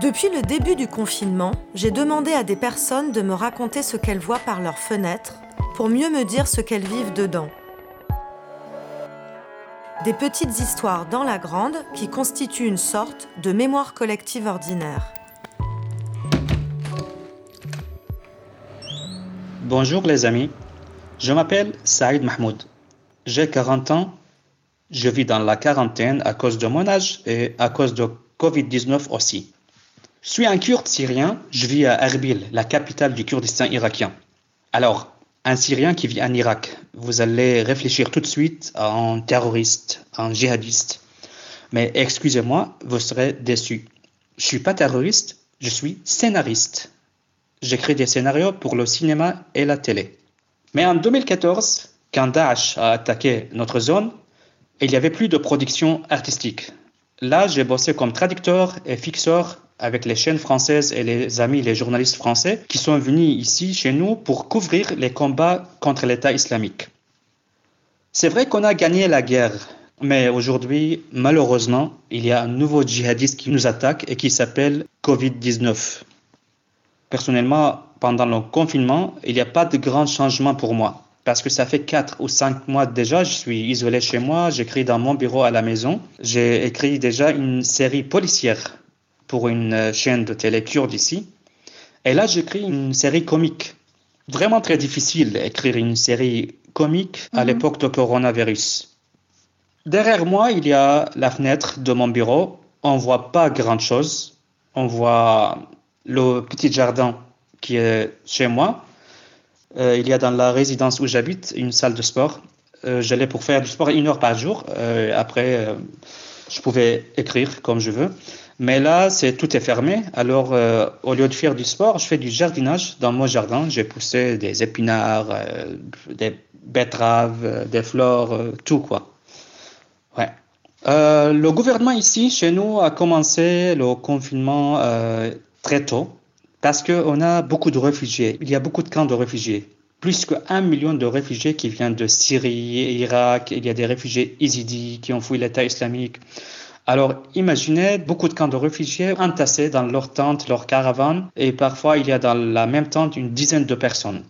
Depuis le début du confinement, j'ai demandé à des personnes de me raconter ce qu'elles voient par leurs fenêtres pour mieux me dire ce qu'elles vivent dedans. Des petites histoires dans la grande qui constituent une sorte de mémoire collective ordinaire. Bonjour les amis, je m'appelle Saïd Mahmoud. J'ai 40 ans, je vis dans la quarantaine à cause de mon âge et à cause de Covid-19 aussi. Je suis un kurde syrien, je vis à Erbil, la capitale du Kurdistan irakien. Alors, un Syrien qui vit en Irak, vous allez réfléchir tout de suite à un terroriste, un djihadiste. Mais excusez-moi, vous serez déçu. Je suis pas terroriste, je suis scénariste. J'écris des scénarios pour le cinéma et la télé. Mais en 2014, quand Daesh a attaqué notre zone, il n'y avait plus de production artistique. Là, j'ai bossé comme traducteur et fixeur avec les chaînes françaises et les amis, les journalistes français, qui sont venus ici chez nous pour couvrir les combats contre l'État islamique. C'est vrai qu'on a gagné la guerre, mais aujourd'hui, malheureusement, il y a un nouveau djihadiste qui nous attaque et qui s'appelle Covid-19. Personnellement, pendant le confinement, il n'y a pas de grands changements pour moi. Parce que ça fait 4 ou 5 mois déjà, je suis isolé chez moi, j'écris dans mon bureau à la maison. J'ai écrit déjà une série policière pour une euh, chaîne de télé kurde ici. Et là, j'écris une série comique. Vraiment très difficile d'écrire une série comique à mhm. l'époque du coronavirus. Derrière moi, il y a la fenêtre de mon bureau. On voit pas grand chose. On voit le petit jardin qui est chez moi. Euh, il y a dans la résidence où j'habite une salle de sport. Euh, j'allais pour faire du sport une heure par jour. après, je pouvais écrire comme je veux. Mais là, c'est tout est fermé. Alors, euh, au lieu de faire du sport, je fais du jardinage dans mon jardin. J'ai poussé des épinards, euh, des betteraves, euh, des fleurs, tout quoi. Ouais. le gouvernement ici, chez nous, a commencé le confinement très tôt parce qu'on a beaucoup de réfugiés. Il y a beaucoup de camps de réfugiés. Plus qu'un million de réfugiés qui viennent de Syrie, Irak. Il y a des réfugiés yézidis qui ont fui l'État islamique. Alors, imaginez beaucoup de camps de réfugiés entassés dans leurs tentes, leurs caravanes, et parfois il y a dans la même tente une dizaine de personnes.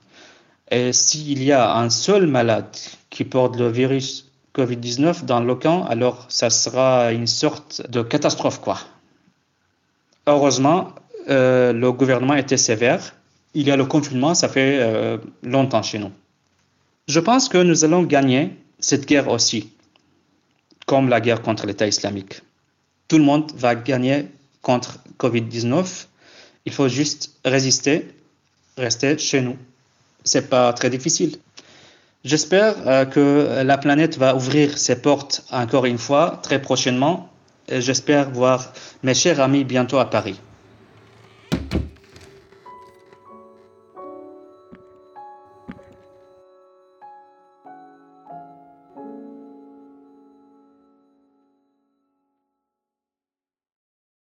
Et s'il y a un seul malade qui porte le virus Covid-19 dans le camp, alors ça sera une sorte de catastrophe, quoi. Heureusement, euh, le gouvernement était sévère. Il y a le confinement, ça fait euh, longtemps chez nous. Je pense que nous allons gagner cette guerre aussi, comme la guerre contre l'État islamique tout le monde va gagner contre Covid-19. Il faut juste résister, rester chez nous. C'est pas très difficile. J'espère euh, que la planète va ouvrir ses portes encore une fois très prochainement. J'espère voir mes chers amis bientôt à Paris.